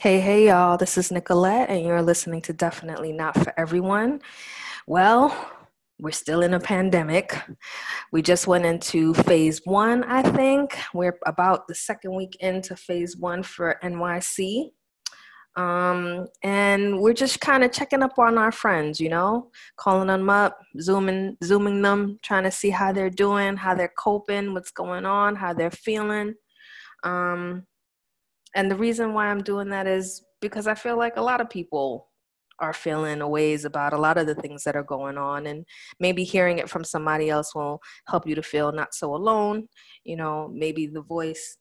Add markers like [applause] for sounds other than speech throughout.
Hey, hey, y'all. This is Nicolette, and you're listening to Definitely Not for Everyone. Well, we're still in a pandemic. We just went into phase one, I think. We're about the second week into phase one for NYC. Um, and we're just kind of checking up on our friends, you know, calling them up, zooming, zooming them, trying to see how they're doing, how they're coping, what's going on, how they're feeling. Um, and the reason why I'm doing that is because I feel like a lot of people are feeling ways about a lot of the things that are going on. And maybe hearing it from somebody else will help you to feel not so alone. You know maybe the voice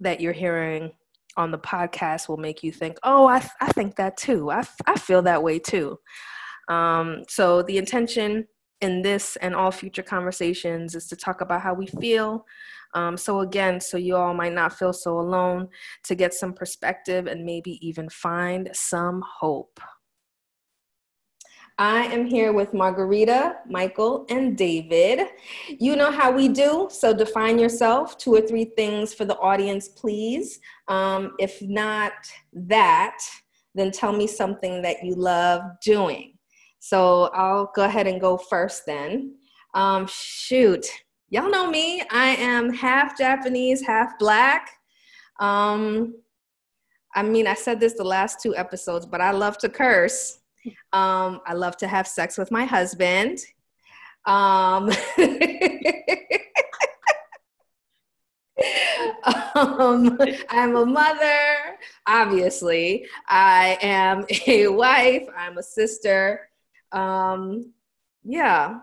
that you're hearing on the podcast will make you think oh i, I think that too. I, I feel that way too. Um, so the intention in this and all future conversations is to talk about how we feel um, so, again, so you all might not feel so alone, to get some perspective and maybe even find some hope. I am here with Margarita, Michael, and David. You know how we do, so define yourself. Two or three things for the audience, please. Um, if not that, then tell me something that you love doing. So I'll go ahead and go first then. Um, shoot, y'all know me. I am half Japanese, half black. Um, I mean, I said this the last two episodes, but I love to curse. Um, I love to have sex with my husband. Um, [laughs] um, I'm a mother, obviously. I am a [laughs] wife. I'm a sister. Um, yeah,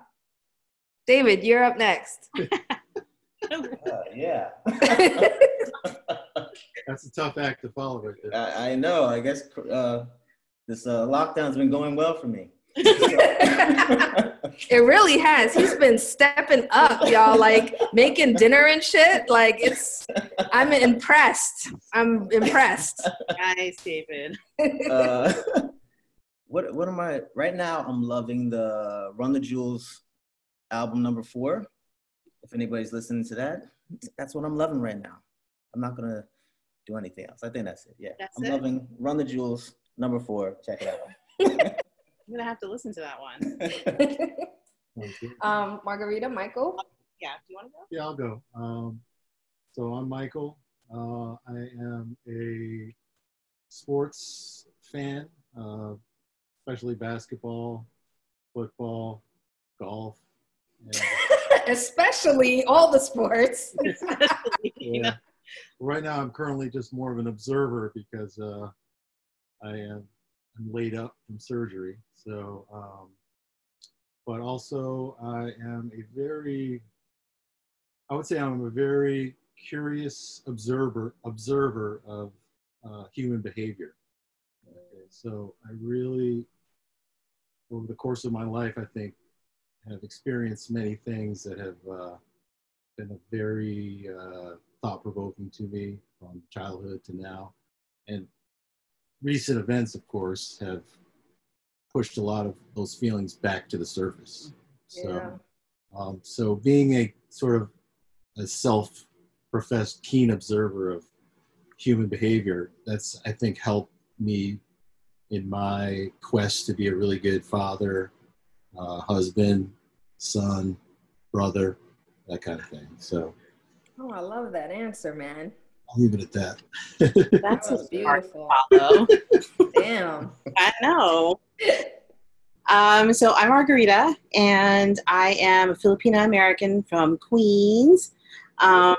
David, you're up next. [laughs] uh, yeah. [laughs] That's a tough act to follow right there. I, I know. I guess uh, this uh, lockdown's been going well for me. [laughs] it really has. He's been stepping up, y'all, like making dinner and shit. Like it's I'm impressed. I'm impressed. Nice, David. What what am I right now? I'm loving the Run the Jewels album number four. If anybody's listening to that, that's what I'm loving right now. I'm not gonna do anything else. I think that's it. Yeah, that's I'm it? loving Run the Jewels number four. Check it out. [laughs] I'm gonna have to listen to that one. um, Margarita, Michael. Yeah, do you want to go? Yeah, I'll go. Um, so I'm Michael. Uh, I am a sports fan, uh, especially basketball, football, golf, [laughs] Especially all the sports. [laughs] yeah. Right now, I'm currently just more of an observer because uh, I am I'm laid up from surgery. So, um, but also I am a very, I would say I'm a very curious observer observer of uh, human behavior. So I really, over the course of my life, I think have experienced many things that have uh, been very uh, thought provoking to me from childhood to now. And recent events, of course, have pushed a lot of those feelings back to the surface. So, Yeah. um, so being a sort of a self professed keen observer of human behavior, that's, I think, helped me in my quest to be a really good father, uh, husband, son, brother, that kind of thing. So Oh, I love that answer, man. I'll leave it at that. [laughs] That's That was a hard beautiful. follow. Damn. I know. Um, so I'm Margarita, and I am a Filipino American from Queens. Um,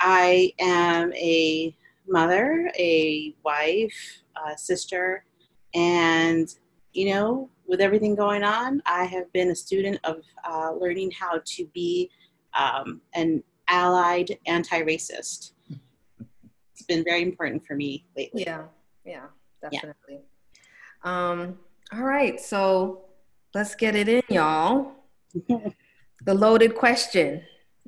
I am a mother, a wife, a sister, and you know, with everything going on, I have been a student of uh, learning how to be um, an allied anti-racist. It's been very important for me lately. Yeah, yeah, definitely. Um, all right, so let's get it in, y'all. [laughs] the loaded question.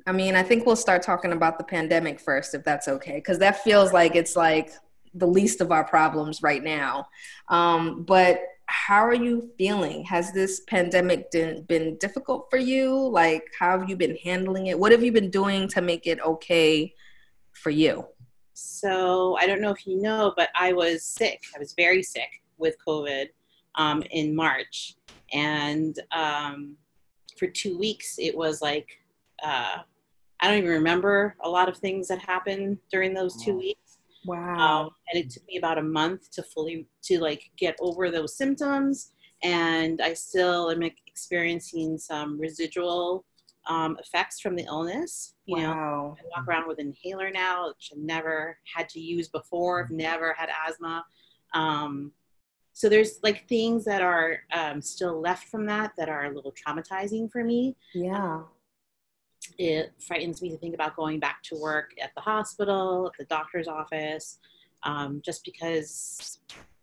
I mean, I think we'll start talking about the pandemic first, if that's okay, because that feels like it's like the least of our problems right now. Um, but how are you feeling? Has this pandemic been, been difficult for you? Like, how have you been handling it? What have you been doing to make it okay for you? so I don't know if you know, but I was sick. I was very sick with COVID um, in March, and um, for two weeks it was like uh, I don't even remember a lot of things that happened during those two weeks. Wow. Um, and it took me about a month to fully to like get over those symptoms, and I still am experiencing some residual um, effects from the illness. You know, wow. I walk around with an inhaler now, which I've never had to use before. I've never had asthma. Um, so there's like things that are um, still left from that that are a little traumatizing for me. Yeah. It frightens me to think about going back to work at the hospital, at the doctor's office, um, just because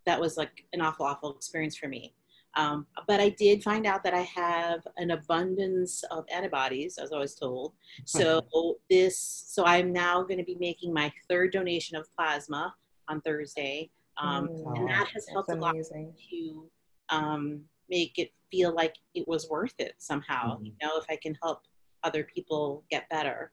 that was like an awful, awful experience for me. Um, but I did find out that I have an abundance of antibodies, as I was told. So this, so I'm now going to be making my third donation of plasma on Thursday, um, Mm, and that has helped a lot to um, make it feel like it was worth it somehow. Mhm. You know, if I can help other people get better.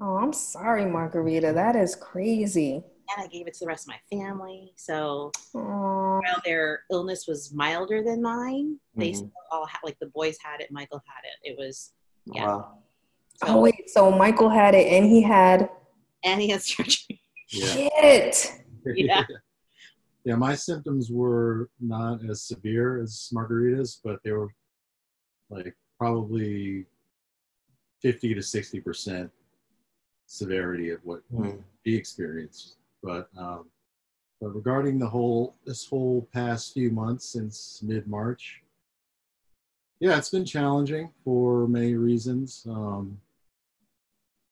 Oh, I'm sorry, Margarita. That is crazy. And I gave it to the rest of my family. So Oh, while their illness was milder than mine, they Mhm. still all had, like the boys had it, Michael had it. It was, Yeah. Wow. so, oh wait. So Michael had it, and he had and he had surgery. Yeah. shit. Yeah. [laughs] yeah, my symptoms were not as severe as Margarita's, but they were like probably 50 to 60% severity of what Mm. he experienced. But um, but regarding the whole this whole past few months since mid March, yeah, it's been challenging for many reasons. Um,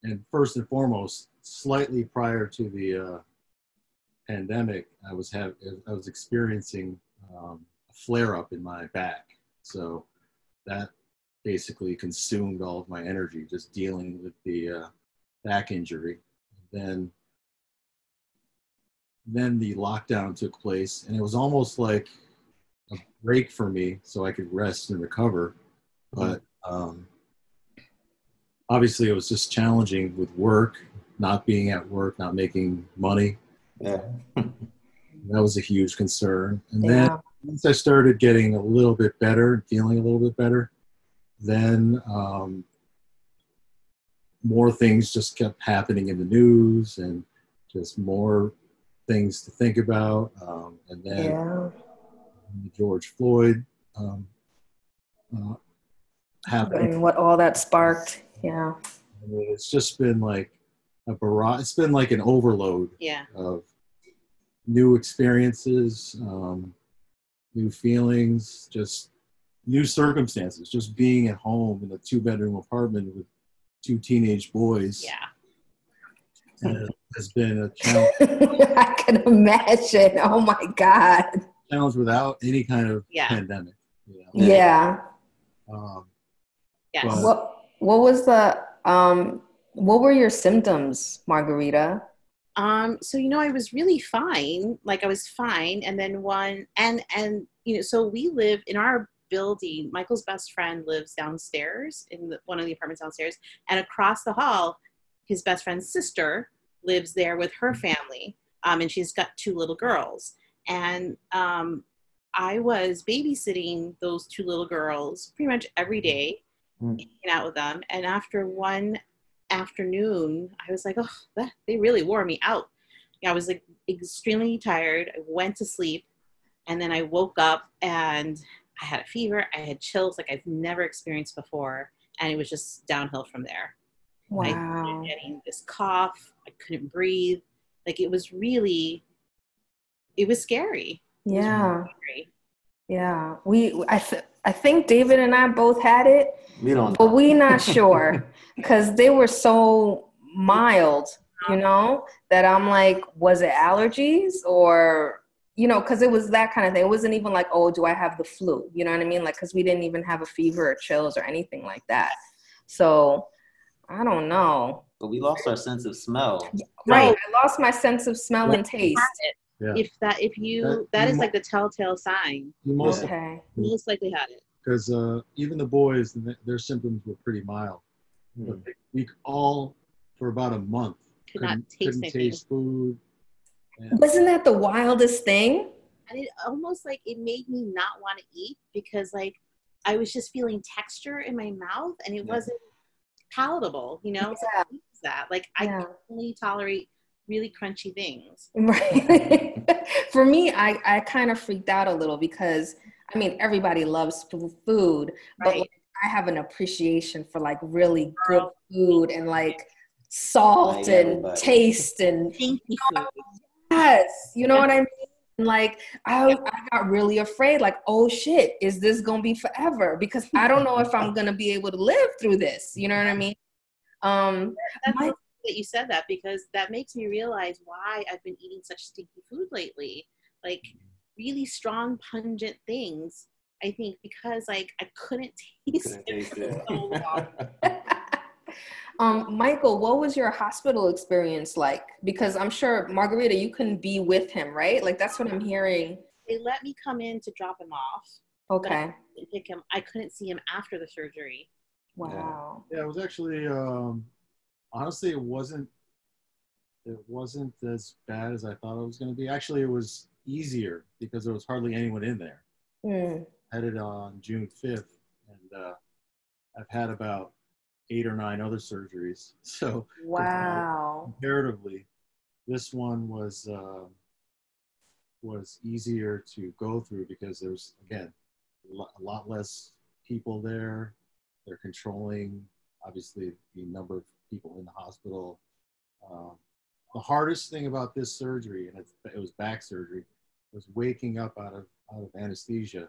and first and foremost, slightly prior to the uh, pandemic, I was have I was experiencing um, a flare up in my back, so that basically consumed all of my energy just dealing with the uh, back injury. Then then the lockdown took place, and it was almost like a break for me, so I could rest and recover. But um, obviously, it was just challenging with work, not being at work, not making money. Yeah. [laughs] That was a huge concern. And then once I started getting a little bit better, feeling a little bit better, then um, more things just kept happening in the news and just more things to think about. Um, and then Yeah. George Floyd um, uh, happened. And what all that sparked. Yeah. I mean, it's just been like a barrage. It's been like an overload Yeah. of new experiences, um, new feelings, just new circumstances. Just being at home in a two bedroom apartment with two teenage boys Yeah. uh, has been a challenge, [laughs] I can imagine. Oh my God. challenge without any kind of Yeah. pandemic. You know? Yeah. Um, Yes. Well- What What was the um? What were your symptoms, Margarita? Um, so you know, I was really fine. Like I was fine, and then one and and you know, so we live in our building. Michael's best friend lives downstairs in the, one of the apartments downstairs, and across the hall, his best friend's sister lives there with her family, um, and she's got two little girls. And um, I was babysitting those two little girls pretty much every day, Mm. hanging out with them. And after one afternoon, I was like, oh, that, they really wore me out. I was like extremely tired. I went to sleep, and then I woke up and I had a fever. I had chills like I've never experienced before, and it was just downhill from there. I Wow. started getting this cough. I couldn't breathe. Like it was really, it was scary. It was really Yeah. scary. Yeah. We. I. Th- I think David and I both had it, We don't. but we not sure [laughs] because they were so mild. You uh-huh. know that I'm like, was it allergies or you know, because it was that kind of thing. It wasn't even like, oh, do I have the flu? You know what I mean? Like, because we didn't even have a fever or chills or anything like that. So I don't know. But we lost our sense of smell. Right. I lost my sense of smell and taste. Yeah. If that, if you, That- that is you like the telltale sign. you most Okay. You most likely had it. because uh, even the boys, their symptoms were pretty mild. But we all, for about a month, could not couldn't, taste couldn't taste food. And- Wasn't that the wildest thing? and it almost like it made me not want to eat because like I was just feeling texture in my mouth and it Yeah. wasn't palatable, you know? Yeah. what is that? Like I Yeah. can only tolerate really crunchy things. Right. [laughs] For me, I, I kind of freaked out a little because I mean everybody loves f- food, but Right. like, I have an appreciation for like really good food and like salt and everybody. taste and Pinky food. [laughs] yes, you know what I mean. Like I, I got really afraid, like, oh shit, is this gonna be forever? Because I don't know if I'm gonna be able to live through this. You know what I mean? Um, That's My- so that you said that because that makes me realize why I've been eating such stinky food lately. Like really strong, pungent things. I think because like I couldn't [laughs] taste Couldn't it taste for it. so long. [laughs] [laughs] um, Michael, what was your hospital experience like? Because I'm sure Margarita, you couldn't be with him, right? Like that's what I'm hearing. They let me come in to drop him off Okay. pick him. I couldn't see him after the surgery. Wow. Yeah, it was actually um, honestly it wasn't it wasn't as bad as I thought it was going to be. Actually, it was easier because there was hardly anyone in there. Mm. Headed on June fifth, and uh, I've had about eight or nine other surgeries. So Wow. comparatively, this one was uh, was easier to go through because there's again a lot less people there. They're controlling obviously the number of people in the hospital. Um, the hardest thing about this surgery, and it's, it was back surgery, was waking up out of out of anesthesia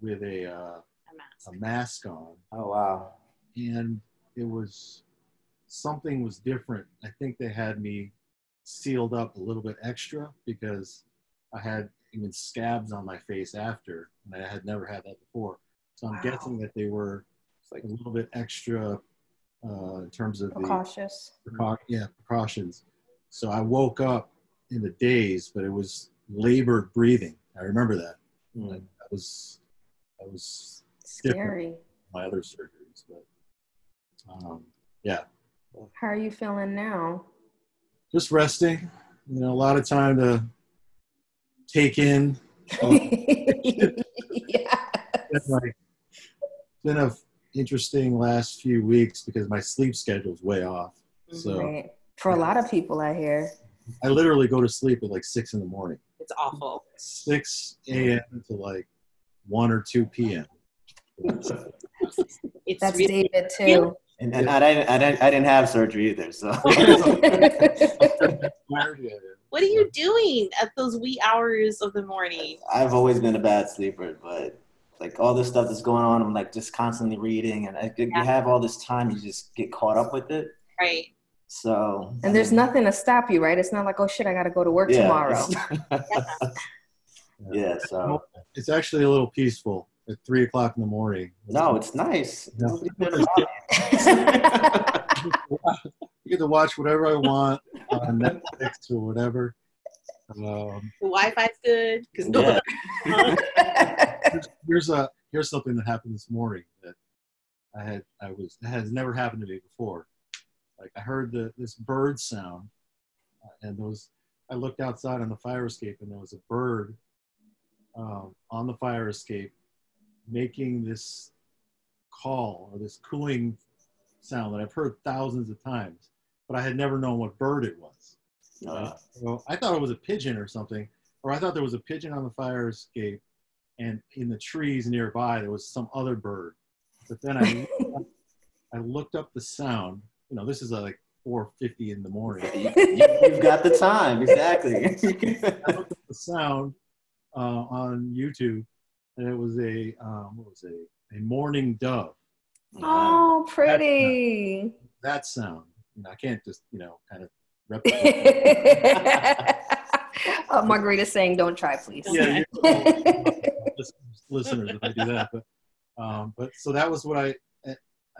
with a uh, A mask. a mask on Oh wow. and it was something was different. I think they had me sealed up a little bit extra because I had even scabs on my face after, and I had never had that before. So I'm Wow. guessing that they were like a little bit extra uh, in terms of the Cautious. precau- yeah, precautions. So I woke up in the daze, but it was labored breathing. I remember that. mm. That was that was Scary. my other surgeries, but um, yeah, How are you feeling now? just resting. You know, a lot of time to take in. [laughs] yeah. It's like been a interesting last few weeks because my sleep schedule's way off. So Right. For a lot of people, I hear. I literally go to sleep at like six in the morning, It's awful. six a.m. to like one or two p.m. It's That's really David too. And, and I, didn't, I didn't I didn't have surgery either, so [laughs] What are you doing at those wee hours of the morning? I've always been a bad sleeper. But like all this stuff that's going on, I'm like just constantly reading, and I, you have all this time, you just get caught up with it. Right. So and there's nothing to stop you, right? It's not like, oh shit, I got to go to work yeah, tomorrow. it's- [laughs] yeah. So It's actually a little peaceful at three o'clock in the morning. no, it's nice. No. Nobody's been around. You get to watch whatever I want on Netflix or whatever. Um, The Wi-Fi's good because Yeah. here's, [laughs] here's a here's something that happened this morning that I had I was that has never happened to me before. Like I heard the this bird sound, uh, and there was I looked outside on the fire escape and there was a bird um, on the fire escape making this call or this cooing sound that I've heard thousands of times, but I had never known what bird it was. Uh, So I thought it was a pigeon or something, or I thought there was a pigeon on the fire escape, and in the trees nearby there was some other bird. But then I, I looked up the sound. You know, this is uh, like 4:50 in the morning. you, you, you've got the time, exactly. [laughs] I looked up the sound uh, on YouTube, and it was a um, what was it? A mourning dove. oh, pretty. That sound. You know, I can't just you know kind of replicate. [laughs] uh, Margarita's saying, don't try, please. yeah, you- listeners, [laughs] listeners if I do that. But um, but so that was what I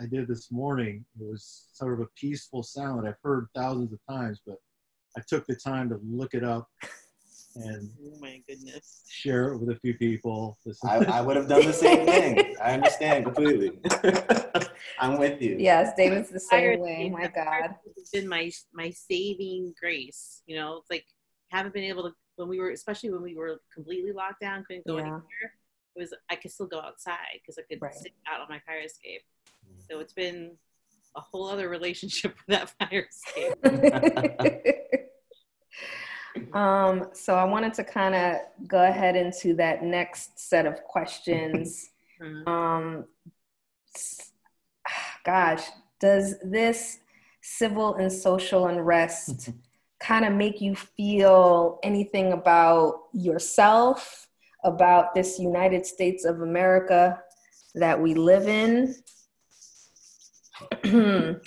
I did this morning. It was sort of a peaceful sound that I've heard thousands of times, but I took the time to look it up and Oh my goodness. share it with a few people. This I, I would have done the same thing. I understand completely. [laughs] I'm with you. Yes, David's the Fire same way. escape- My God. it's been my my saving grace. You know, it's like haven't been able to when we were, especially when we were completely locked down, couldn't go Yeah. anywhere. It was I could still go outside because I could Right. sit out on my fire escape. Mm-hmm. So it's been a whole other relationship [laughs] with that fire escape. [laughs] um, so I wanted to kind of go ahead into that next set of questions. Mhm. um, gosh, does this civil and social unrest [laughs] kind of make you feel anything about yourself, about this United States of America that we live in? [clears throat]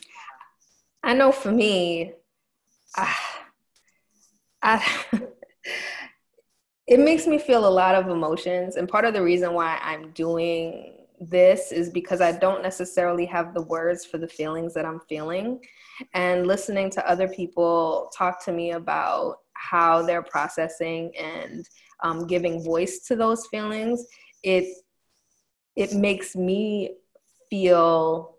I know for me, I, I, [laughs] it makes me feel a lot of emotions. And part of the reason why I'm doing this is because I don't necessarily have the words for the feelings that I'm feeling. And listening to other people talk to me about how they're processing and um, giving voice to those feelings, it it makes me feel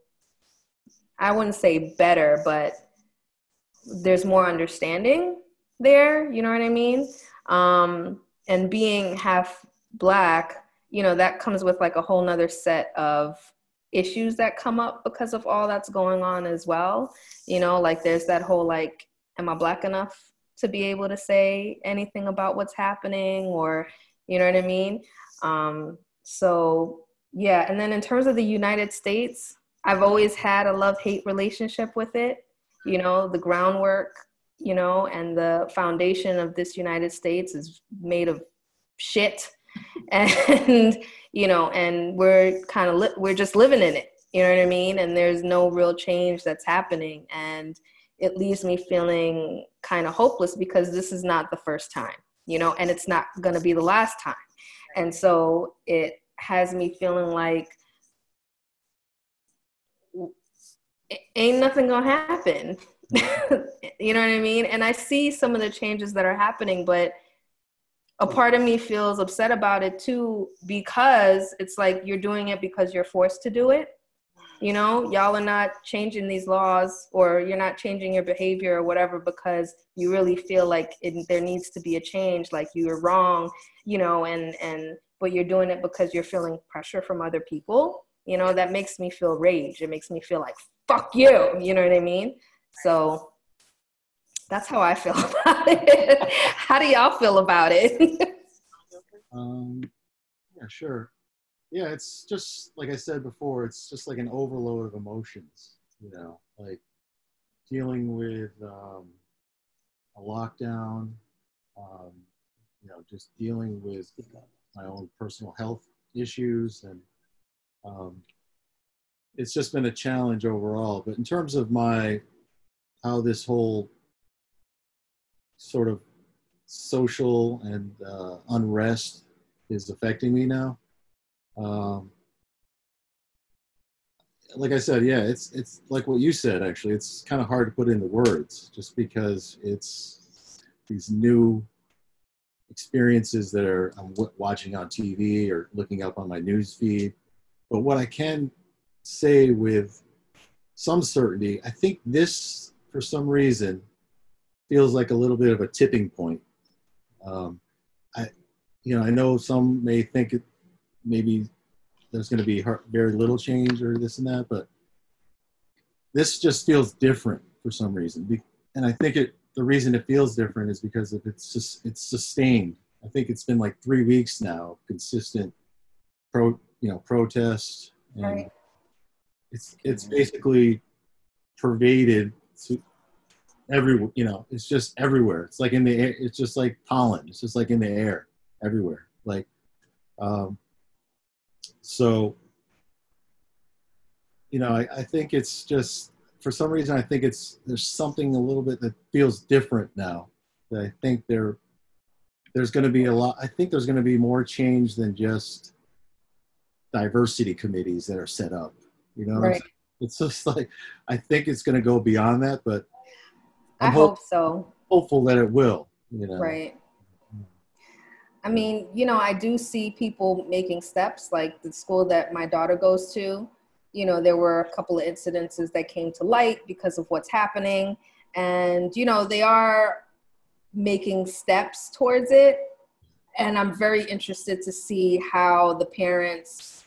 I wouldn't say better, but there's more understanding there. You know what I mean? Um, and being half black, you know, that comes with like a whole nother set of issues that come up because of all that's going on as well. You know, like there's that whole like, am I black enough to be able to say anything about what's happening or, you know what I mean? Um, so yeah, and then in terms of the United States, I've always had a love hate relationship with it. You know, the groundwork, you know, and the foundation of this United States is made of shit. [laughs] And, you know, and we're kind of, li- we're just living in it. You know what I mean? And there's no real change that's happening. And it leaves me feeling kind of hopeless because this is not the first time, you know, and it's not going to be the last time. And so it has me feeling like ain't nothing gonna happen. [laughs] you know what I mean? And I see some of the changes that are happening, but a part of me feels upset about it too because it's like you're doing it because you're forced to do it. You know, y'all are not changing these laws or you're not changing your behavior or whatever because you really feel like it, there needs to be a change, like you were wrong, you know, and, and, but you're doing it because you're feeling pressure from other people. You know, that makes me feel rage. It makes me feel like, fuck you. You know what I mean? So that's how I feel [laughs] about it. how do y'all feel about it? Um, yeah, sure. Yeah, it's just like I said before. It's just like an overload of emotions. You know, like dealing with um, a lockdown. Um, you know, just dealing with my own personal health issues, and um, it's just been a challenge overall. But in terms of my how this whole sort of social and uh, unrest is affecting me now. Um, like I said, yeah, it's it's like what you said. Actually, it's kind of hard to put into words, just because it's these new experiences that are I'm watching on TV or looking up on my news feed. But what I can say with some certainty, I think this, for some reason, feels like a little bit of a tipping point. Um, I, you know, I know some may think it maybe there's going to be very little change or this and that, but this just feels different for some reason. And I think it the reason it feels different is because of it's just it's sustained. I think it's been like three weeks now, consistent pro you know protest, and Right. it's it's basically pervaded to every you know it's just everywhere. It's like in the air. It's just like pollen. It's just like in the air everywhere. Like um, so you know I, I think it's just for some reason I think it's there's something a little bit that feels different now. That I think there there's going to be a lot. I think there's going to be more change than just diversity committees that are set up. You know, Right. [laughs] it's just like I think it's going to go beyond that, but I I'm hope so. hopeful that it will. You know, Right. Mm-hmm. I mean, you know, I do see people making steps, like the school that my daughter goes to. You know, there were a couple of incidences that came to light because of what's happening. And, you know, they are making steps towards it. And I'm very interested to see how the parents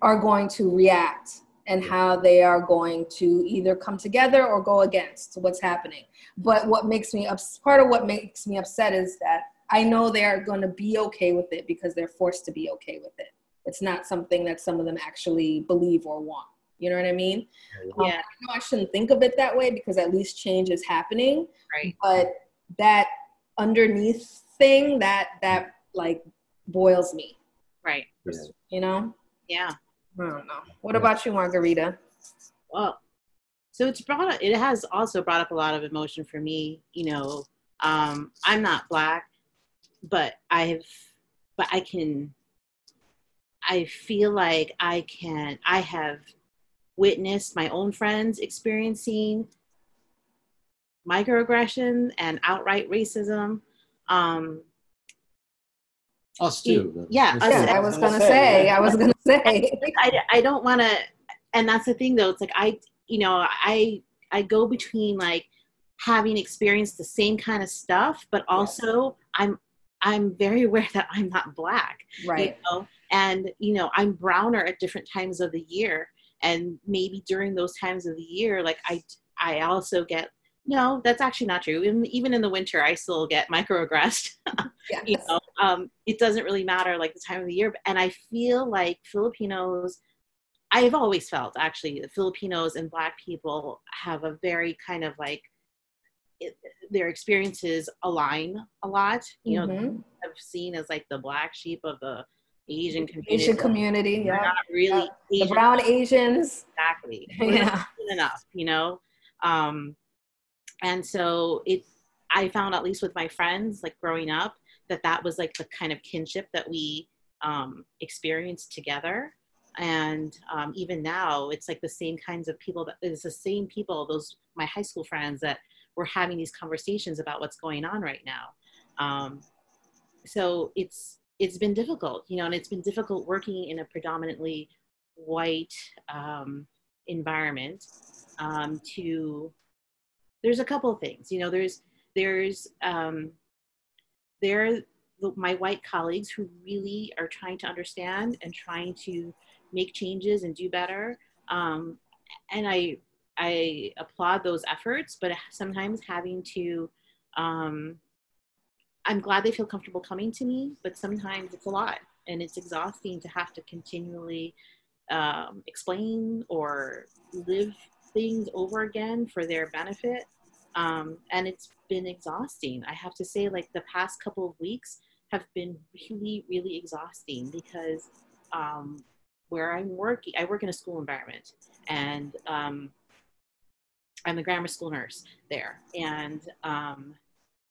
are going to react and how they are going to either come together or go against what's happening. But what makes me ups- part of what makes me upset is that I know they are going to be okay with it because they're forced to be okay with it. It's not something that some of them actually believe or want. You know what I mean? Yeah. Um, I know I shouldn't think of it that way because at least change is happening. Right. But that underneath thing that that like boils me. Right. You know? Yeah. I don't know. What about you, Margarita? Well, so it's brought up, it has also brought up a lot of emotion for me. You know, um, I'm not black, but I've, but I can, I feel like I can, I have witnessed my own friends experiencing microaggression and outright racism. Um, Us too. Yeah, us- Yeah, I was gonna [laughs] say. I was gonna say. I, I don't want to and that's the thing though it's like i you know i i go between like having experienced the same kind of stuff but also i'm i'm very [laughs] aware that i'm not black Right. you know and you know i'm browner at different times of the year and maybe during those times of the year like i i also get no that's actually not true even, even in the winter i still get microaggressed [laughs] Yes. you know um, it doesn't really matter like the time of the year and i feel like filipinos i've always felt actually that filipinos and black people have a very kind of like it, their experiences align a lot you know Mhm. i've seen as like the black sheep of the asian community Asian community. Yeah. not really The Asian brown Asians. exactly [laughs] We're Yeah. Enough you know um and so it i found at least with my friends like growing up that that was like the kind of kinship that we um experienced together. And um, even now it's like the same kinds of people that it's the same people those my high school friends that were having these conversations about what's going on right now. Um, so it's it's been difficult you know and it's been difficult working in a predominantly white um, environment um, to there's a couple of things you know there's there's um, there are the, my white colleagues who really are trying to understand and trying to make changes and do better. Um, and i i applaud those efforts but sometimes having to um, i'm glad they feel comfortable coming to me but sometimes it's a lot and it's exhausting to have to continually um, explain or live things over again for their benefit um, and it's been exhausting. I have to say like the past couple of weeks have been really really exhausting because um, where i'm working i work in a school environment and um, i'm a grammar school nurse there. And um,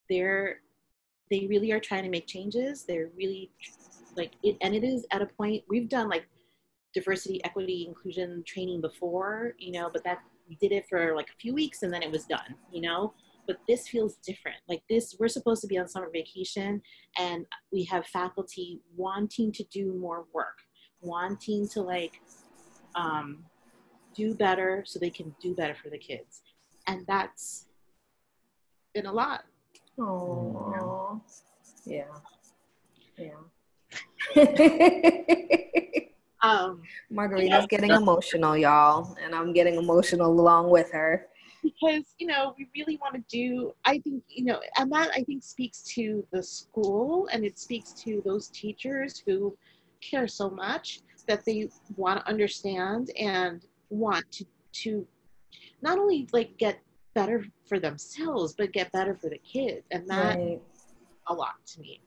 they're they really are trying to make changes. They're really like it and it is at a point we've done like diversity equity inclusion training before you know but that we did it for like a few weeks and then it was done you know but this feels different like this we're supposed to be on summer vacation and we have faculty wanting to do more work wanting to like um, do better so they can do better for the kids and that's been a lot Oh. Yeah. Yeah. [laughs] [laughs] um, Margarita's getting emotional, y'all, and I'm getting emotional along with her. because you know we really want to do i think you know and that i think speaks to the school and it speaks to those teachers who care so much that they want to understand and want to to not only like get better for themselves but get better for the kids and that Right. a lot to me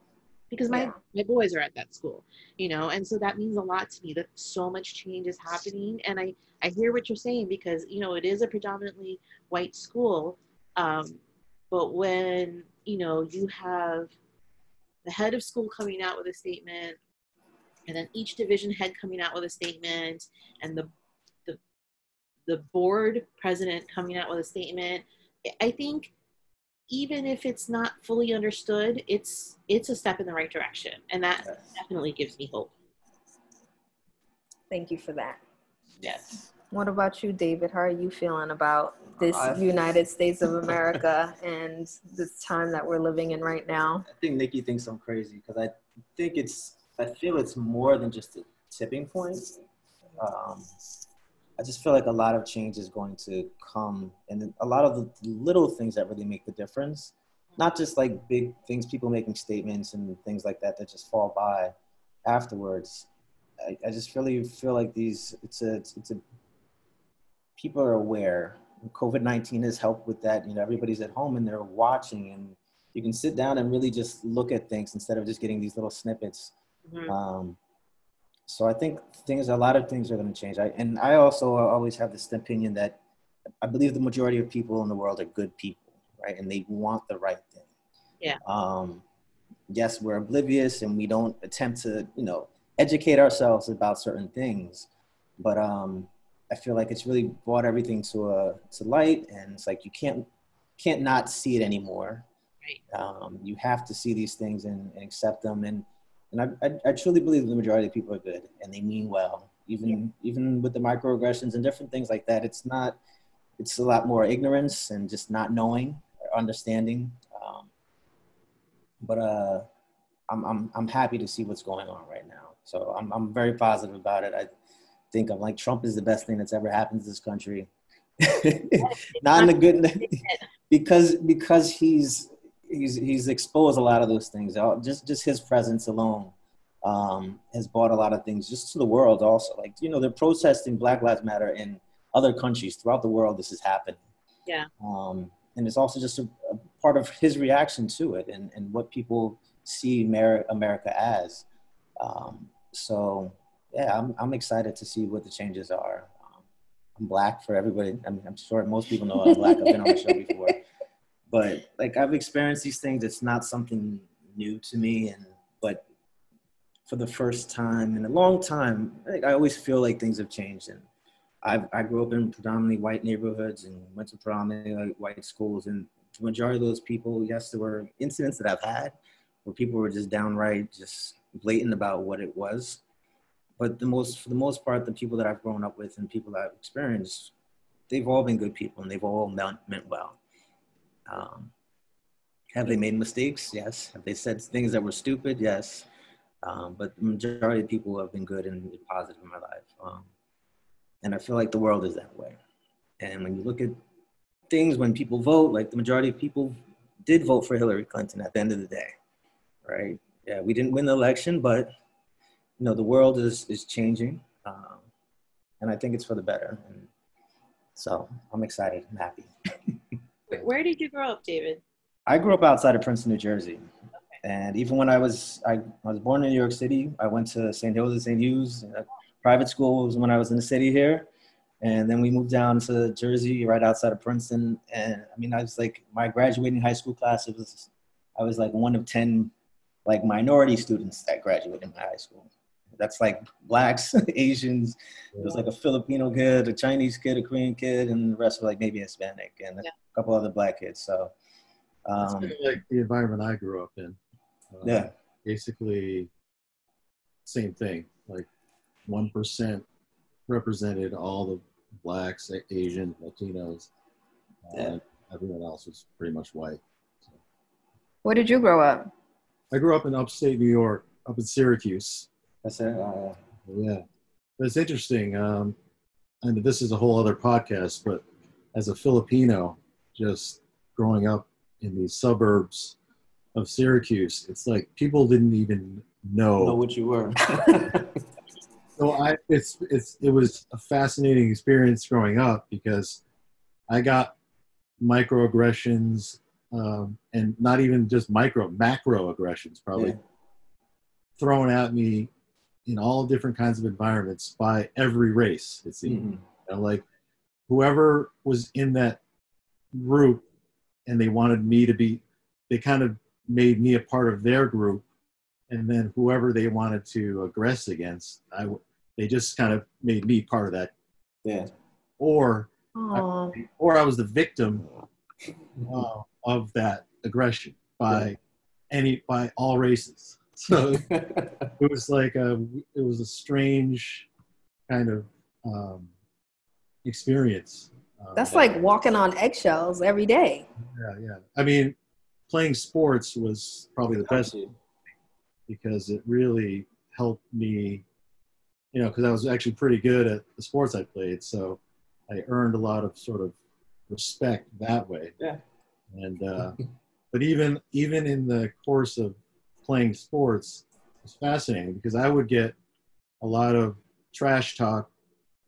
because my Yeah. my boys are at that school you know and so that means a lot to me that so much change is happening and i i hear what you're saying because you know it is a predominantly white school um, but when you know you have the head of school coming out with a statement and then each division head coming out with a statement and the the, the board president coming out with a statement i think even if it's not fully understood, it's it's a step in the right direction, and that Yes. definitely gives me hope. Thank you for that. Yes. What about you, David? How are you feeling about this I- United States of America [laughs] and this time that we're living in right now? I think Nikki thinks I'm crazy because I think it's, I feel it's more than just a tipping point. Um, I just feel like a lot of change is going to come, and a lot of the little things that really make the difference, not just like big things, people making statements and things like that that just fall by afterwards. I, I just really feel like these, it's a, it's, it's a, people are aware. COVID 19 has helped with that. You know, everybody's at home and they're watching, and you can sit down and really just look at things instead of just getting these little snippets. Mhm. Um, so I think things, a lot of things are going to change. I, and I also always have this opinion that I believe the majority of people in the world are good people, right? And they want the right thing. Yeah. Um, yes, we're oblivious and we don't attempt to, you know, educate ourselves about certain things, but um, I feel like it's really brought everything to a to light, and it's like you can't can't not see it anymore. Right. Um, you have to see these things and, and accept them, and and I, I, I truly believe the majority of people are good and they mean well. Even even with the microaggressions and different things like that, it's not. It's a lot more ignorance and just not knowing or understanding. Um, but uh, I'm I'm I'm happy to see what's going on right now. So I'm I'm very positive about it. I think I'm like Trump is the best thing that's ever happened to this country. [laughs] not in a good [laughs] [laughs] because because he's he's he's exposed a lot of those things. Just just his presence alone um, has brought a lot of things just to the world. Also, like you know, they're protesting Black Lives Matter in other countries throughout the world. This is happening. Yeah. Um, and it's also just a, a part of his reaction to it and, and what people see Amer- America as. Um, so yeah, I'm I'm excited to see what the changes are. Um, I'm black for everybody. I mean, I'm sure most people know I'm black. I've been on the show before [laughs] but like I've experienced these things. It's not something new to me, and but for the first time in a long time, like, I always feel like things have changed. And I I grew up in predominantly white neighborhoods and went to predominantly white schools, and the majority of those people, yes, there were incidents that I've had where people were just downright just blatant about what it was. But the most, for the most part, the people that I've grown up with and people that I've experienced, they've all been good people and they've all meant, meant well. Um, have they made mistakes? Yes. Have they said things that were stupid? Yes. Um, but the majority of people have been good and positive in my life. Um, and I feel like the world is that way. And when you look at things, when people vote, like the majority of people did vote for Hillary Clinton at the end of the day, right? Yeah, we didn't win the election, but you know the world is is changing, um, and I think it's for the better. And so I'm excited. I'm happy. Where, did you grow up, David? I grew up outside of Princeton, New Jersey. And even when I was, I, I was born in New York City. I went to St. Hilda, St. Hugh's, uh, private schools when I was in the city here. And then we moved down to Jersey, right outside of Princeton. And I mean, I was like, my graduating high school class, it was, I was like one of 10 like minority students that graduated in my high school. That's like blacks, [laughs] Asians. It was like a Filipino kid, a Chinese kid, a Korean kid, and the rest were like maybe Hispanic and Yeah. A couple other black kids. So, um, kind of like the environment I grew up in. Uh, yeah. Basically, same thing. Like one percent represented all the blacks, Asians, Latinos. Uh, Yeah. Everyone else was pretty much white. Where did you grow up? I grew up in upstate New York, up in Syracuse. That's it. Uh, Yeah, but it's interesting. Um, and this is a whole other podcast. But as a Filipino, just growing up in these suburbs of Syracuse, it's like people didn't even know. know what you were. [laughs] So I, it's it's it was a fascinating experience growing up because I got microaggressions um, and not even just micro macro aggressions probably Yeah. thrown at me in all different kinds of environments by every race it seemed Mhm. you know, like whoever was in that group and they wanted me to be they kind of made me a part of their group and then whoever they wanted to aggress against i they just kind of made me part of that Yeah. or Oh, or i was the victim uh, of that aggression by any by all races. So [laughs] it was like a it was a strange kind of um, experience. Um, That's like walking on eggshells every day. yeah, yeah. I mean, playing sports was probably the best because it really helped me, you know, because I was actually pretty good at the sports I played. So I earned a lot of sort of respect that way. Yeah. And, uh, [laughs] but even, even in the course of playing sports, it's fascinating because I would get a lot of trash talk,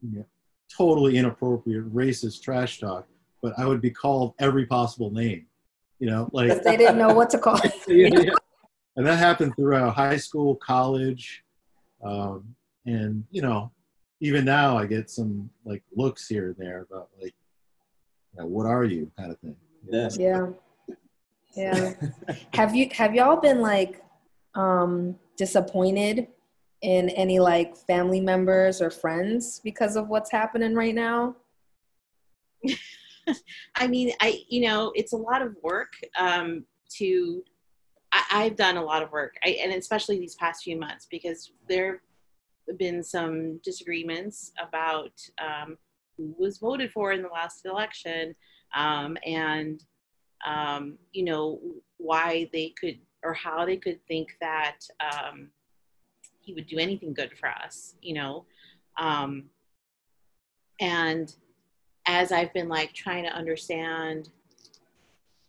you know, totally inappropriate, racist trash talk, but I would be called every possible name, you know, like, they didn't know what to call [laughs] yeah, yeah. And that happened throughout high school, college, um, and you know, even now I get some like looks here and there about like, you know, what are you kind of thing. Yeah. Yeah. Yeah. [laughs] have you have y'all been like um disappointed in any like family members or friends because of what's happening right now? [laughs] I mean, I you know, it's a lot of work um, to. I, I've done a lot of work, I, and especially these past few months, because there have been some disagreements about um, who was voted for in the last election, um, and um, you know why they could or how they could think that um, he would do anything good for us, you know, um, and as I've been like trying to understand,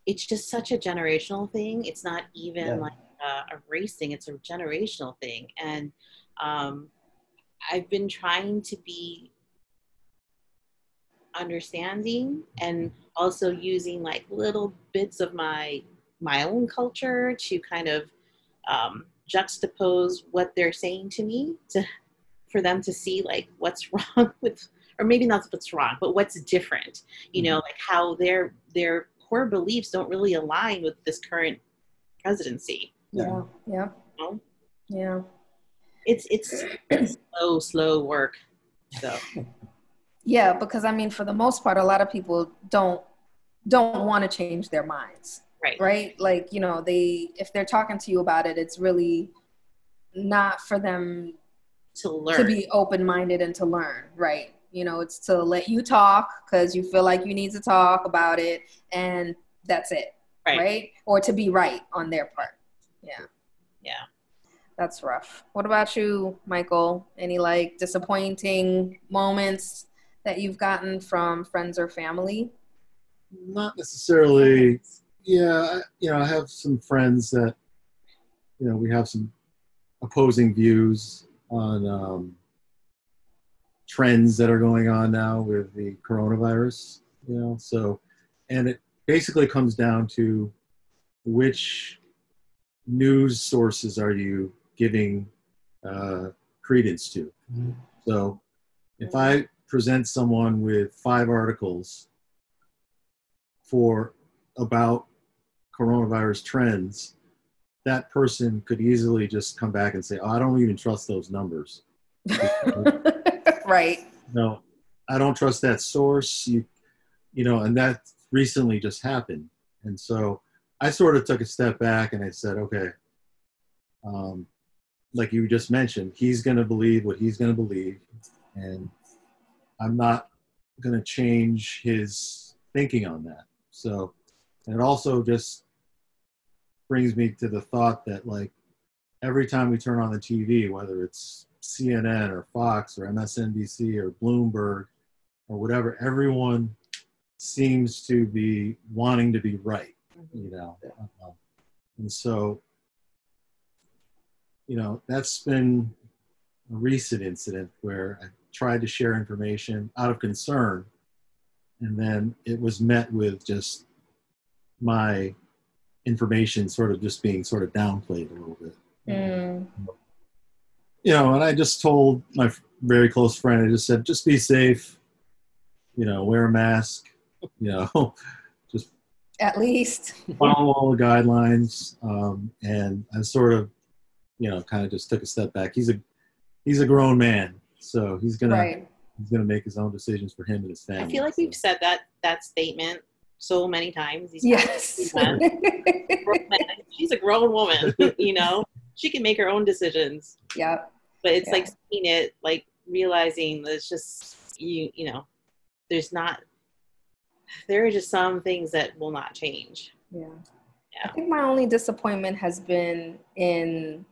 it's just such a generational thing. It's not even Yeah. like a, a race it's a generational thing. And um, I've been trying to be understanding and also using like little bits of my my own culture to kind of um, juxtapose what they're saying to me to for them to see like what's [laughs] wrong with or maybe not what's wrong, but what's different. You know, mm-hmm. like how their their core beliefs don't really align with this current presidency. Yeah. Yeah. No. Yeah. It's it's slow, slow work. So [laughs] Yeah, because I mean for the most part a lot of people don't don't want to change their minds. Right, right like you know they if they're talking to you about it it's really not for them to learn. to be open-minded and to learn right you know it's to let you talk because you feel like you need to talk about it and that's it right. right, or to be right on their part yeah Yeah. that's rough what about you michael any like disappointing moments that you've gotten from friends or family Not necessarily. Yeah, I- you know, I have some friends that, you know, we have some opposing views on um, trends that are going on now with the coronavirus. You know, so, and it basically comes down to which news sources are you giving uh, credence to. Mhm. So, if I present someone with five articles for about coronavirus trends, that person could easily just come back and say, "Oh, I don't even trust those numbers." [laughs] right No, I don't trust that source. You, you know, and that recently just happened, and so I sort of took a step back and I said, "Okay." Um, like you just mentioned, he's going to believe what he's going to believe, and I'm not going to change his thinking on that. So, and it also just brings me to the thought that like every time we turn on the TV, whether it's CNN or Fox or MSNBC or Bloomberg or whatever, everyone seems to be wanting to be right, you know. Uh, and so, you know, that's been a recent incident where I tried to share information out of concern, and then it was met with just my information sort of just being sort of downplayed a little bit Mm. you know, and I just told my very close friend, I just said, just be safe, you know, wear a mask, you know, [laughs] just at least follow all the guidelines. Um, and I sort of, you know, kind of just took a step back. He's a, he's a grown man, so he's gonna, right he's gonna make his own decisions for him and his family. I feel like so. we've said that that statement so many times. These Yes. She's a grown woman, [laughs] you know. She can make her own decisions, yep. but it's Yeah. like seeing it, like realizing that it's just you. You know, there's not. There are just some things that will not change. Yeah. Yeah. I think my only disappointment has been in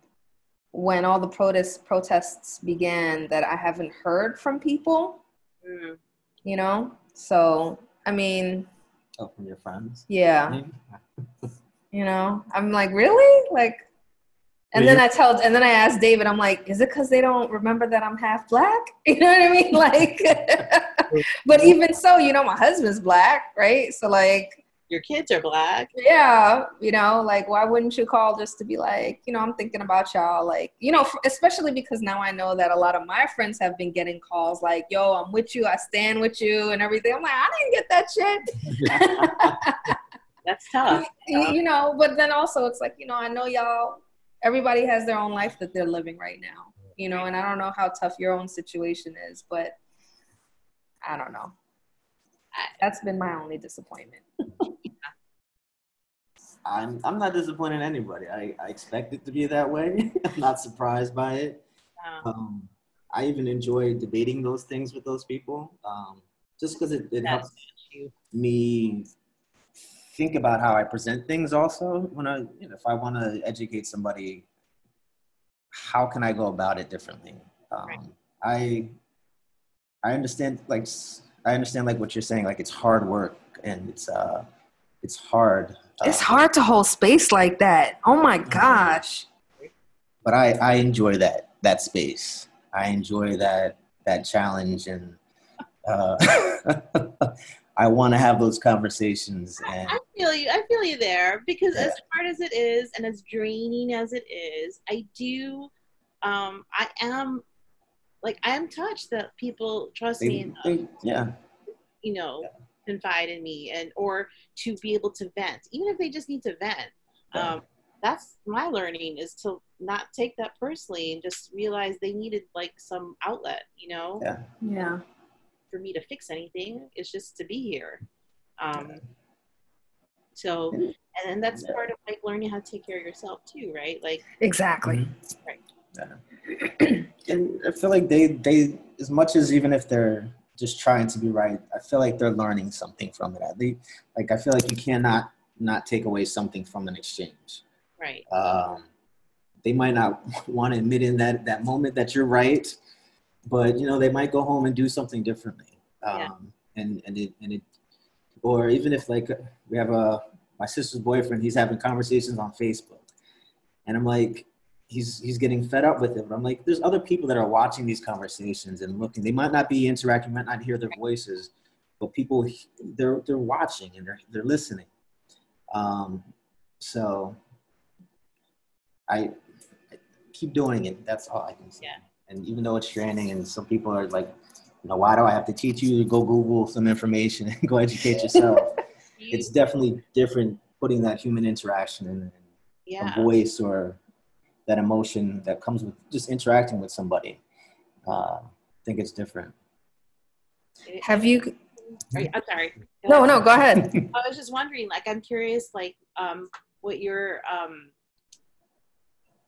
when all the protest protests began that I haven't heard from people, Mm. you know? So, I mean, Oh, from your friends. yeah, you know, I'm like, really? Like, and then I tell, and then I asked David, I'm like, is it because they don't remember that I'm half black? [laughs] You know what I mean? Like, [laughs] but even so, you know, my husband's black, right? So, like, Your kids are black. yeah you know like why wouldn't you call just to be like you know i'm thinking about y'all like you know f- especially because now i know that a lot of my friends have been getting calls like yo i'm with you i stand with you and everything i'm like i didn't get that shit [laughs] That's tough. [laughs] you, you know but then also it's like you know i know y'all everybody has their own life that they're living right now you know and i don't know how tough your own situation is but i don't know that's been my only disappointment [laughs] I'm I'm not disappointing anybody. I, I expect it to be that way. [laughs] I'm not surprised by it. Um, Um, I even enjoy debating those things with those people, um, just because it, it helps you. me think about how I present things. Also, when I you know, if I want to educate somebody, how can I go about it differently? Um, Right. I I understand like s- I understand like what you're saying. Like it's hard work and it's uh it's hard. it's uh, hard to hold space like that oh my gosh but I, I enjoy that that space. I enjoy that that challenge, and uh, [laughs] I want to have those conversations. And I feel you. I feel you there because Yeah. as hard as it is and as draining as it is, I do. Um, I am like I am touched that people trust me they, enough, they, yeah, you know, confide in me and or to be able to vent, even if they just need to vent. Yeah. Um, that's my learning is to not take that personally and just realize they needed like some outlet, you know, Yeah. yeah for me to fix anything. It's just to be here. Um, so, and that's Yeah. part of like learning how to take care of yourself too, right? Like, Exactly. [clears throat] and I feel like they they as much as even if they're just trying to be right, I feel like they're learning something from it. They like I feel like you cannot not take away something from an exchange. right, um, they might not [laughs] want to admit in that that moment that you're right but you know they might go home and do something differently um, Yeah. and and it and it or even if like we have a my sister's boyfriend he's having conversations on facebook and i'm like he's he's getting fed up with it but i'm like there's other people that are watching these conversations and looking they might not be interacting might not hear their voices but people they're they're watching and they're they're listening um, so I, I keep doing it. That's all I can say. Yeah. And even though it's draining, and some people are like, you know, why do I have to teach you to go Google some information and [laughs] go educate [laughs] yourself? It's definitely different putting that human interaction and, and yeah, a voice or that emotion that comes with just interacting with somebody. Uh, I think it's different. Have you? you- I'm sorry. Go No, ahead. no. Go ahead. [laughs] I was just wondering, like, I'm curious, like, um, what your um,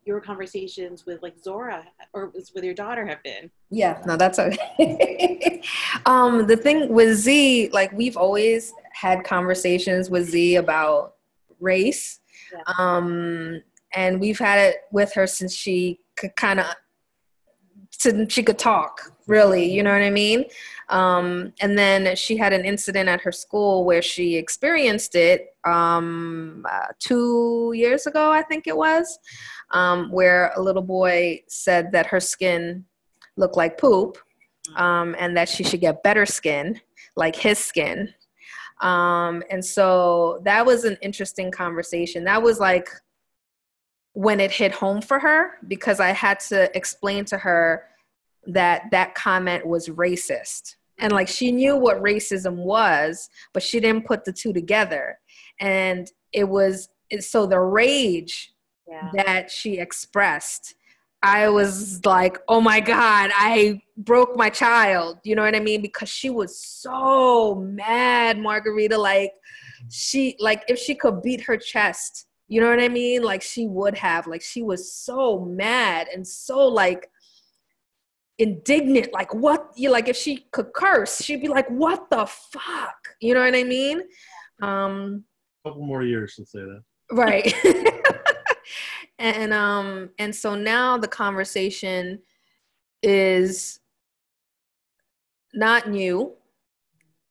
your conversations with like Zora or with with your daughter have been. Yeah, no, that's okay. [laughs] um, the thing with Z, like we've always had conversations with Z about race. Yeah. Um, and we've had it with her since she could kind of since she could talk really you know what i mean? Um, and then she had an incident at her school where she experienced it um, uh, two years ago i think it was um, where a little boy said that her skin looked like poop um, and that she should get better skin like his skin. Um, and so that was an interesting conversation. That was like when it hit home for her because I had to explain to her that that comment was racist. And like she knew what racism was, but she didn't put the two together. And it was so the rage Yeah. that she expressed, I was like, oh my God, I broke my child. You know what I mean? Because she was so mad, Margarita. Like, she like if she could beat her chest you know what i mean? Like she would have like she was so mad and so like indignant like what you like if she could curse she'd be like what the fuck? You know what i mean? Um a couple more years to say that. Right. [laughs] And um and so now the conversation is not new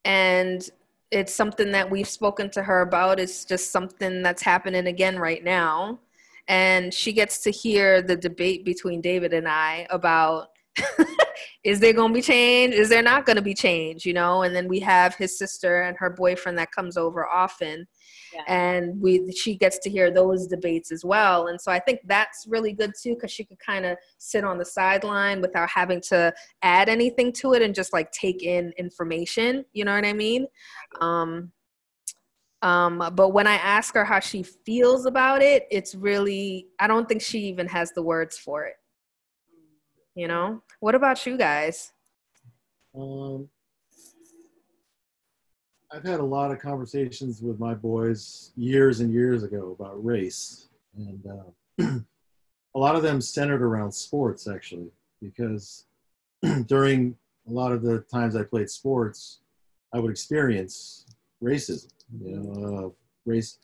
and it's something that we've spoken to her about. It's just something that's happening again right now. And she gets to hear the debate between david and i about [laughs] is there going to be change? Is there not going to be change you know? And then we have his sister and her boyfriend that comes over often yeah. and we she gets to hear those debates as well and so i think that's really good too because she could kind of sit on the sideline without having to add anything to it and just like take in information you know what i mean um um, but when I ask her how she feels about it, it's really, I don't think she even has the words for it. You know, what about you guys? Um, I've had a lot of conversations with my boys years and years ago about race, and uh, [clears throat] a lot of them centered around sports actually, because [clears throat] during a lot of the times I played sports, I would experience racism. You know, uh, race,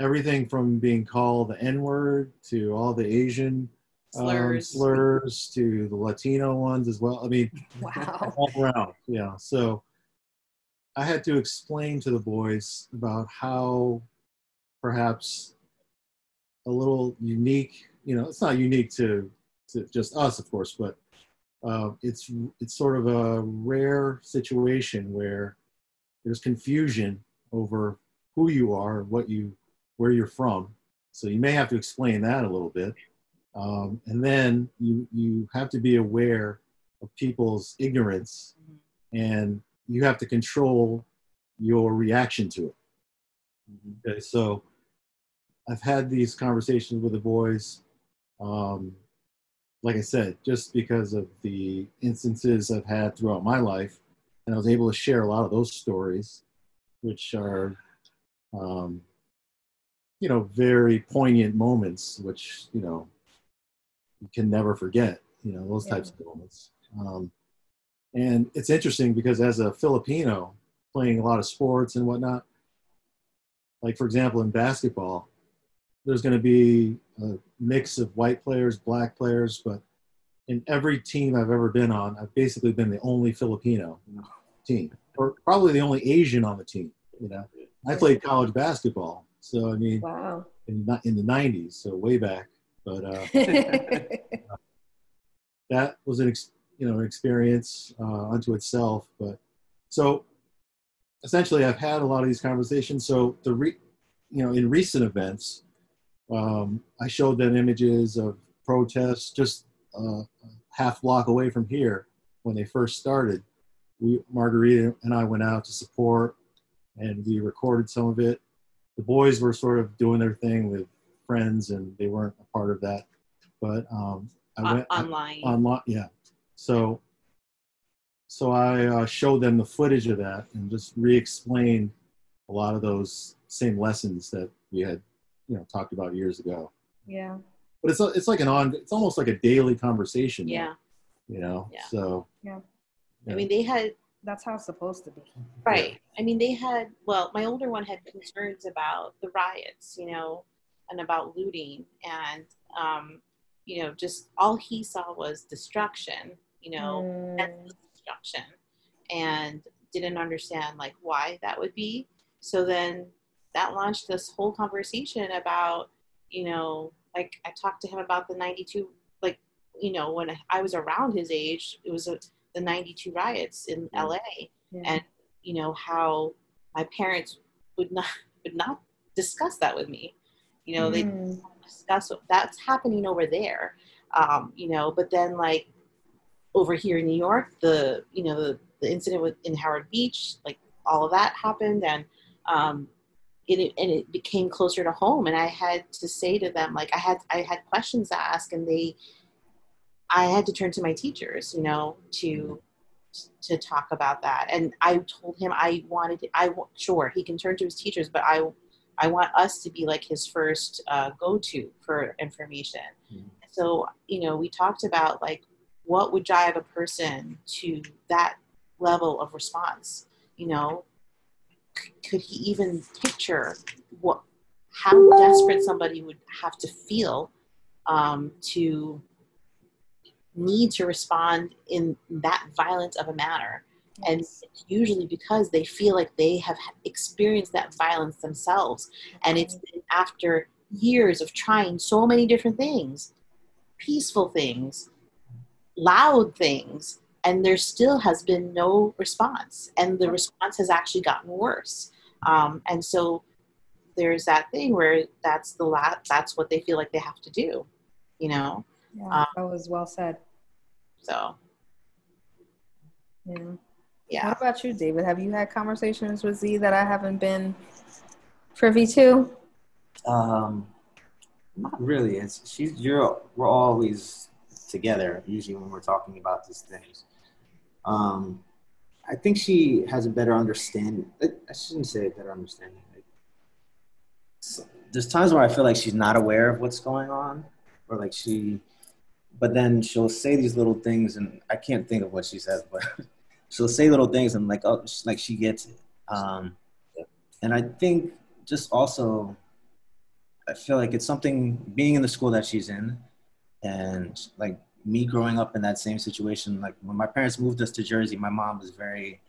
everything from being called the N word to all the Asian slurs. Um, slurs to the Latino ones as well. I mean, wow, all around. Yeah. So I had to explain to the boys about how perhaps a little unique. You know, it's not unique to, to just us, of course, but uh, it's it's sort of a rare situation where there's confusion over who you are, what you, where you're from. So you may have to explain that a little bit. Um, and then you, you have to be aware of people's ignorance and you have to control your reaction to it. Okay, so I've had these conversations with the boys. Um, like I said, just because of the instances I've had throughout my life, and I was able to share a lot of those stories, which are, um, you know, very poignant moments, which you know you can never forget, you know, those types of moments. Um, and it's interesting because as a Filipino playing a lot of sports and whatnot, like for example in basketball, there's going to be a mix of white players, black players, but in every team I've ever been on, I've basically been the only Filipino team, or probably the only Asian on the team. You know, I played college basketball, so I mean, wow. in, in the '90s, so way back. But uh, [laughs] that was an ex- you know experience uh, unto itself. But so essentially, I've had a lot of these conversations. So the re- you know in recent events, um, I showed them images of protests just uh, half block away from here when they first started. We Margarita and I went out to support, and we recorded some of it. The boys were sort of doing their thing with friends and they weren't a part of that. But um, I went online. online, yeah. So, so I uh, showed them the footage of that and just re-explained a lot of those same lessons that we had, you know, talked about years ago. Yeah. But it's it's like an on. It's almost like a daily conversation. Yeah. You know. Yeah. So. Yeah. I mean, they had that's how it's supposed to be. Right. Yeah. I mean, they had, well, my older one had concerns about the riots, you know, and about looting and um, you know just all he saw was destruction you know mm. destruction and didn't understand like why that would be so then that launched this whole conversation about you know like i talked to him about the 92 like you know when i was around his age it was a, the 92 riots in la yeah. and you know how my parents would not [laughs] would not discuss that with me you know, mm. they discuss that's happening over there. Um, you know, but then like over here in New York, the you know the, the incident with in Howard Beach, like all of that happened, and um, it, and it became closer to home. And I had to say to them, like I had I had questions to ask, and they, I had to turn to my teachers, you know, to to talk about that. And I told him I wanted, to, I sure he can turn to his teachers, but I, I want us to be like his first uh, go-to for information. Mm-hmm. So you know, we talked about like what would drive a person to that level of response. You know, C- could he even picture what how desperate somebody would have to feel um, to need to respond in that violent of a manner. And usually because they feel like they have experienced that violence themselves. And it's been after years of trying so many different things peaceful things, loud things, and there still has been no response. And the response has actually gotten worse. Um, and so there's that thing where that's the la- that's what they feel like they have to do, you know. Yeah, um, that was well said. So, yeah. Yeah. What about you, David? Have you had conversations with Z that I haven't been privy to? Um, not really. It's she's you're we're always together usually when we're talking about these things. Um, I think she has a better understanding. I shouldn't say a better understanding. there's times where I feel like she's not aware of what's going on, or like she but then she'll say these little things, and I can't think of what she says, but [laughs] she'll say little things, and like, oh, like she gets it. Um, and I think just also, I feel like it's something being in the school that she's in, and like me growing up in that same situation. Like when my parents moved us to Jersey, my mom was very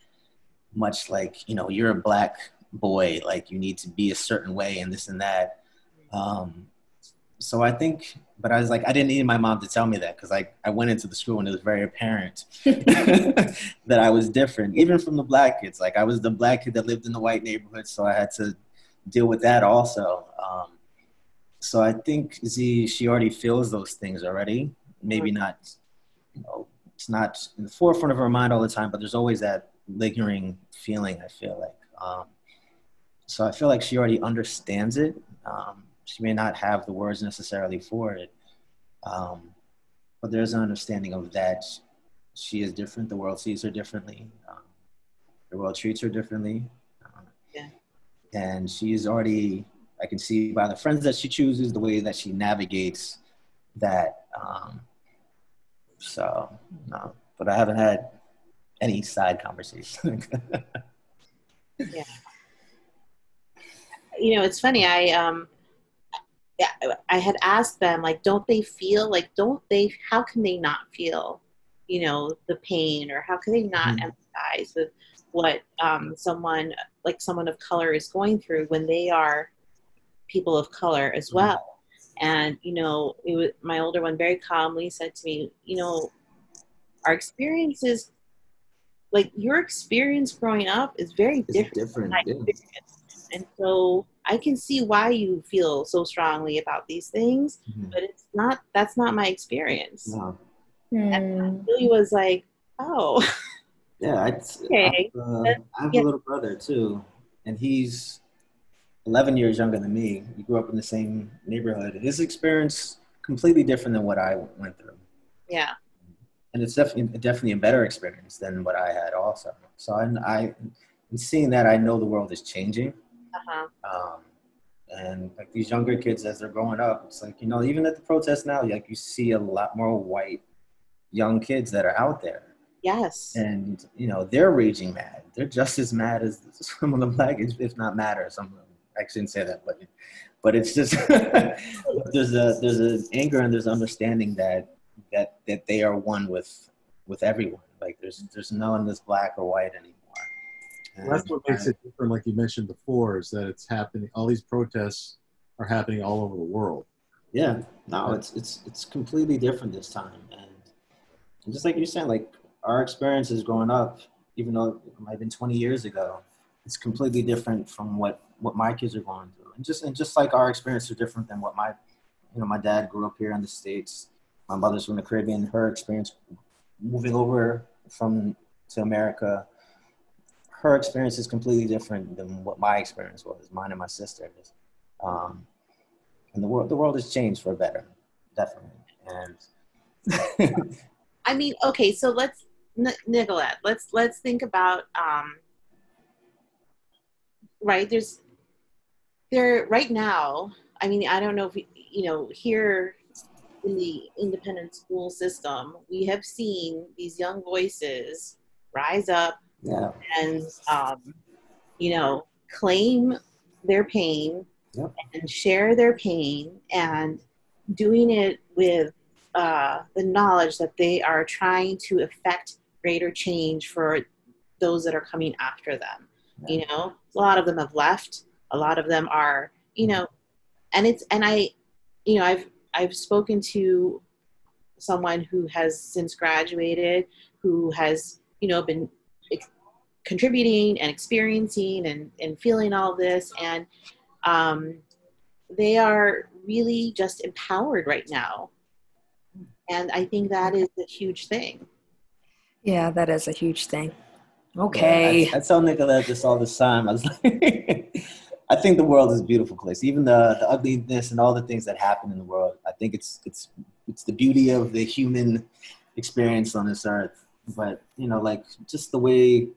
much like, you know, you're a black boy, like you need to be a certain way, and this and that. Um, so I think, but I was like, I didn't need my mom to tell me that because I, I went into the school and it was very apparent [laughs] [laughs] that I was different, even from the black kids. Like I was the black kid that lived in the white neighborhood, so I had to deal with that also. Um, so I think Z, she already feels those things already. Maybe not, you know, it's not in the forefront of her mind all the time, but there's always that lingering feeling. I feel like. Um, so I feel like she already understands it. Um, she may not have the words necessarily for it, um, but there's an understanding of that. She is different. The world sees her differently. Um, the world treats her differently. Um, yeah. And she's already, I can see by the friends that she chooses, the way that she navigates that. Um, so, no, but I haven't had any side conversation. [laughs] yeah. You know, it's funny. I um, I had asked them, like, don't they feel like, don't they, how can they not feel, you know, the pain or how can they not mm-hmm. empathize with what um, someone, like someone of color is going through when they are people of color as mm-hmm. well? And, you know, it was, my older one very calmly said to me, you know, our experiences, like your experience growing up is very it's different. different yeah. And so I can see why you feel so strongly about these things, mm-hmm. but it's not, that's not my experience. No. Mm. And Billy was like, oh. Yeah, I, [laughs] okay. Uh, I have yeah. a little brother too, and he's 11 years younger than me. He grew up in the same neighborhood. His experience completely different than what I went through. Yeah. And it's definitely definitely a better experience than what I had also. So I, I in seeing that, I know the world is changing. Uh-huh. Um, and like these younger kids as they're growing up, it's like you know even at the protests now, like you see a lot more white young kids that are out there. Yes. And you know they're raging mad. They're just as mad as [laughs] some of the black, if not madder. Some of them. I shouldn't say that, but but it's just [laughs] there's a there's an anger and there's understanding that that that they are one with with everyone. Like there's there's no one that's black or white anymore. Well, that's what makes it different, like you mentioned before, is that it's happening. All these protests are happening all over the world. Yeah, no, it's it's it's completely different this time, and, and just like you're saying, like our experiences growing up, even though it might have been 20 years ago, it's completely different from what what my kids are going through, and just and just like our experiences are different than what my, you know, my dad grew up here in the states, my mother's from the Caribbean, her experience moving over from to America her experience is completely different than what my experience was, mine and my sister's. Um, and the world, the world has changed for better, definitely. And [laughs] I mean, okay, so let's Nicolette, let's let's think about um, right. There's there right now. I mean, I don't know if we, you know here in the independent school system, we have seen these young voices rise up Yeah. and um, you know claim their pain Yep. and share their pain and doing it with uh, the knowledge that they are trying to affect greater change for those that are coming after them you know a lot of them have left. A lot of them are you know and it's and i you know i've i've spoken to someone who has since graduated who has you know been ex- contributing and experiencing and, and feeling all this. And um, they are really just empowered right now. And i think that is a huge thing. Yeah, that is a huge thing. Yeah, Okay. I, I tell Nicolette this all the time. I was [laughs] like, I think the world is a beautiful place. Even the, the ugliness and all the things that happen in the world. I think it's it's it's the beauty of the human experience on this earth. But you know, like just the way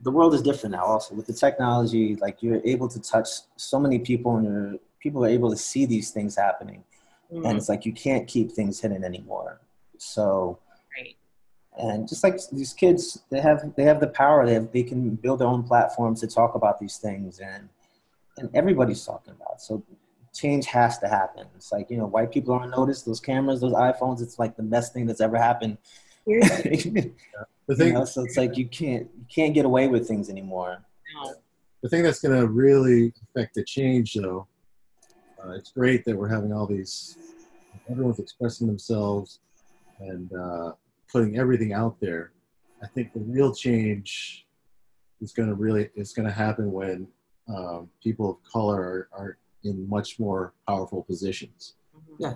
the world is different now. Also with the technology, like you're able to touch so many people, and you're, people are able to see these things happening. And mm-hmm. it's like you can't keep things hidden anymore. So and just like these kids they have they have the power. They have, they can build their own platforms to talk about these things and and everybody's talking about. It. so change has to happen. It's like you know white people aren't noticed those cameras those iphones. It's like the best thing that's ever happened. [laughs] The thing, know, so it's like you can't you can't get away with things anymore. No. the thing that's going to really affect the change, though, uh, it's great that we're having all these, everyone's expressing themselves and uh, putting everything out there. I think the real change is going to really is going to happen when um, people of color are, are in much more powerful positions. yeah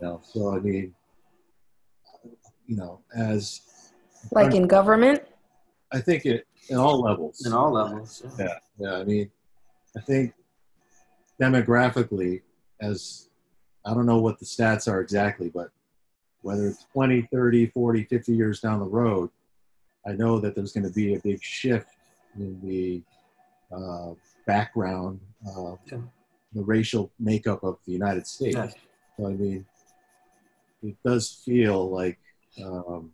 You know, so I mean, you know, as Like in government? I think it in all levels. in all levels Yeah, yeah. I mean, I think demographically, as I don't know what the stats are exactly, but whether it's 20, 30, 40, 50 years down the road, I know that there's going to be a big shift in the uh, background, uh, Yeah. the racial makeup of the United States. Yeah. So, I mean, it does feel like um,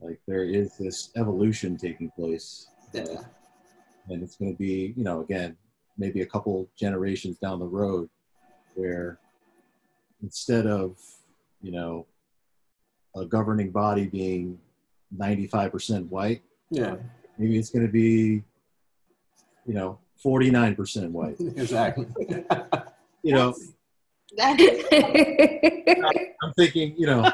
like there is this evolution taking place. yeah and it's going to be you know again maybe a couple generations down the road where instead of you know a governing body being 95% white yeah maybe it's going to be you know 49% white [laughs] exactly [laughs] you know That, i'm thinking you know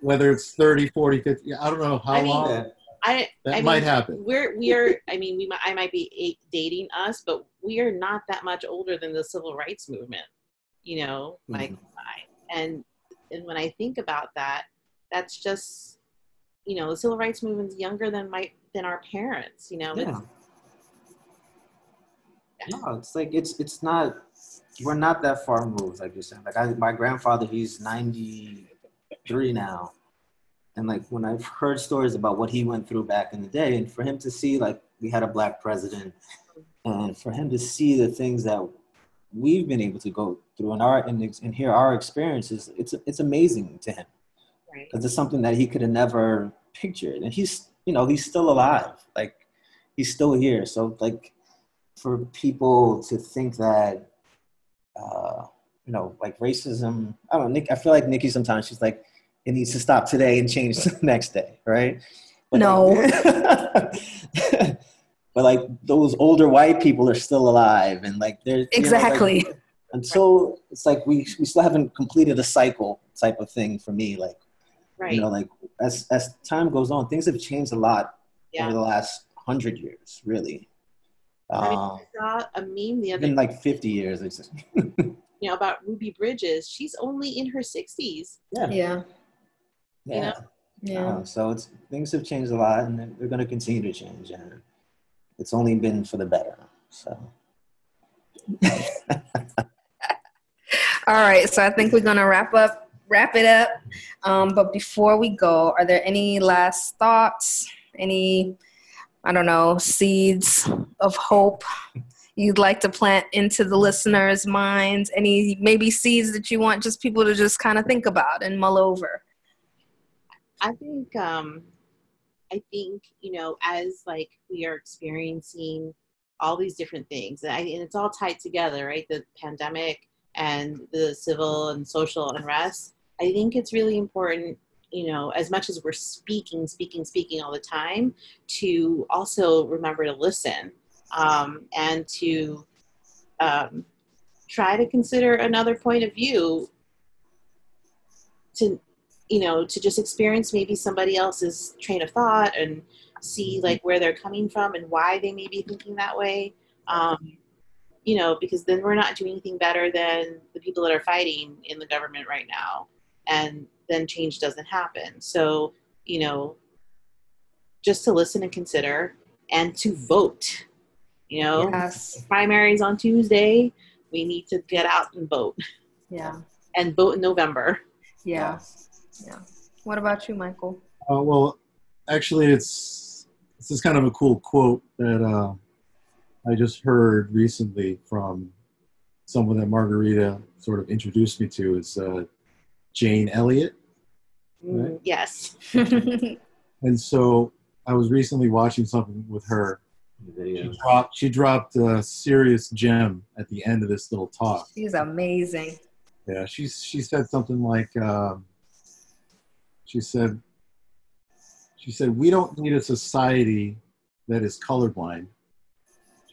whether it's 30 40 50 i don't know how I mean, long Yeah. I, that I might mean, happen We're we are. I mean, we might, I might be dating us, but we are not that much older than the civil rights movement. You know, like mm-hmm. I and and when I think about that, that's just you know the civil rights movement's younger than my than our parents. You know, yeah. It's, No, it's like it's it's not. We're not that far removed, like you're saying. Like I, my grandfather, he's ninety three now, and like when I've heard stories about what he went through back in the day, and for him to see like we had a black president, and for him to see the things that we've been able to go through and our and, and hear our experiences, it's it's amazing to him. Right. because it's something that he could have never pictured. And he's you know he's still alive. Like he's still here. So like for people to think that uh you know like racism i don't know nick i feel like nikki sometimes she's like it needs to stop today and change the [laughs] next day right? But, No. like, [laughs] but like those older white people are still alive and like they're you know, like, exactly. until it's like we we still haven't completed a cycle type of thing for me like Right. you know like as as time goes on things have changed a lot yeah. over the last hundred years really I mean, um, I saw a meme the other even like 50 years [laughs] you know about Ruby Bridges. She's only in her sixties. yeah Yeah. yeah, Yeah. Um, so it's things have changed a lot and they're going to continue to change and it's only been for the better so [laughs] All right. So I think we're to wrap up wrap it up. Um, but before we go, are there any last thoughts? Any, I don't know, seeds of hope you'd like to plant into the listeners' minds? Any maybe seeds that you want just people to just kind of think about and mull over? I think um, I think you know as like we are experiencing all these different things, and, I, and it's all tied together, right? The pandemic and the civil and social unrest. I think it's really important, you know, as much as we're speaking, speaking, speaking all the time, to also remember to listen um, and to um, try to consider another point of view to you know to just experience maybe somebody else's train of thought and see like where they're coming from and why they may be thinking that way um, you know because then we're not doing anything better than the people that are fighting in the government right now and then change doesn't happen so you know just to listen and consider and to vote you know Yes. primaries on tuesday we need to get out and vote Yeah. and vote in november Yeah. Yeah. What about you, Michael? Uh, well, actually, it's this is kind of a cool quote that uh, I just heard recently from someone that Margarita sort of introduced me to. Is uh, Jane Elliott, Right. Mm, yes [laughs] and so I was recently watching something with her. Video. She dropped, she dropped a serious gem at the end of this little talk. She's amazing. Yeah, she she said something like, um, she said, she said we don't need a society that is colorblind.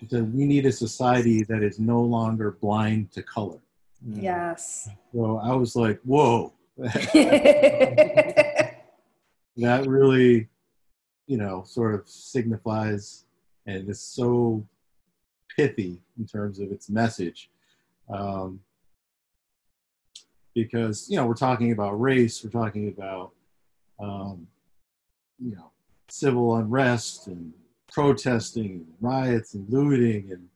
She said we need a society that is no longer blind to color. Mm. Yes. So I was like, whoa, [laughs] that really, you know, sort of signifies and is so pithy in terms of its message. Um, because, you know, we're talking about race, we're talking about, um, you know, civil unrest and protesting, riots and looting and,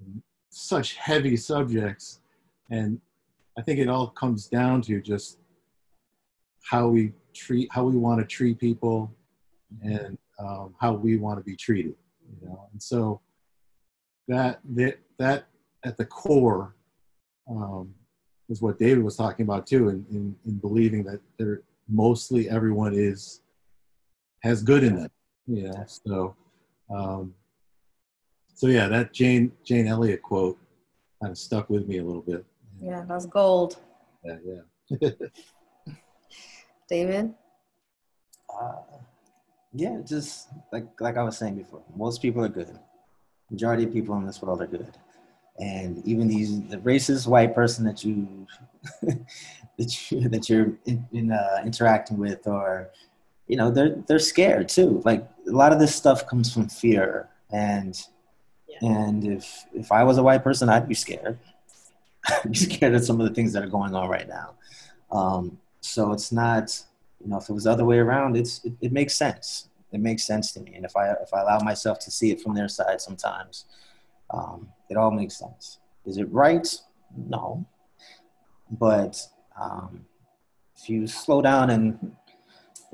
and such heavy subjects. And I think it all comes down to just how we treat, how we want to treat people, and um, how we want to be treated. You know, and so that that that at the core um, is what David was talking about too, in, in, in believing that there mostly everyone is has good in them. Know, so um, so yeah, that Jane Jane Elliott quote kind of stuck with me a little bit. yeah, that's gold. Yeah, yeah. [laughs] David? Uh, yeah, just like like I was saying before, most people are good. Majority of people in this world are good, and even these the racist white person that you [laughs] that you that you're in, in, uh, interacting with, or you know, they're they're scared too. Like a lot of this stuff comes from fear, and Yeah. and if if I was a white person, I'd be scared. [laughs] I'd be scared of some of the things that are going on right now. Um, so it's not you know if it was the other way around it's it, it makes sense it makes sense to me and if i if i allow myself to see it from their side sometimes um, it all makes sense is it right no but um, if you slow down and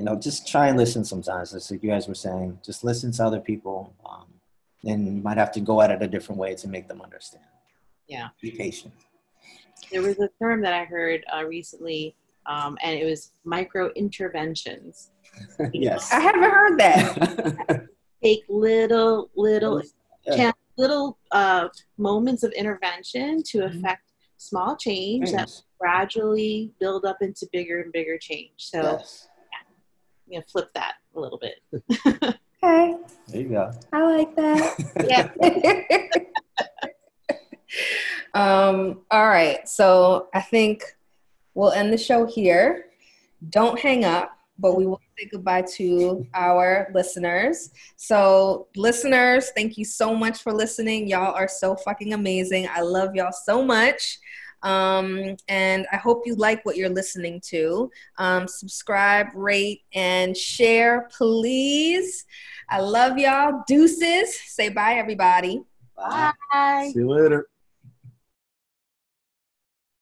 you know just try and listen sometimes as like you guys were saying just listen to other people um, and you might have to go at it a different way to make them understand Yeah. be patient there was a term that i heard uh, recently um, and it was micro interventions [laughs] yes I haven't heard that. [laughs] take little little Yeah. little uh, moments of intervention to affect small change that gradually build up into bigger and bigger change so yes. You know flip that a little bit [laughs] Okay, there you go I like that. [laughs] yeah [laughs] um, all right, so I think we'll end the show here. Don't hang up, but we will say goodbye to our listeners. So, listeners, thank you so much for listening. Y'all are so fucking amazing. I love y'all so much. Um, and I hope you like what you're listening to. Um, subscribe, rate, and share, please. I love y'all. Deuces. Say bye, everybody. Bye. bye See you later.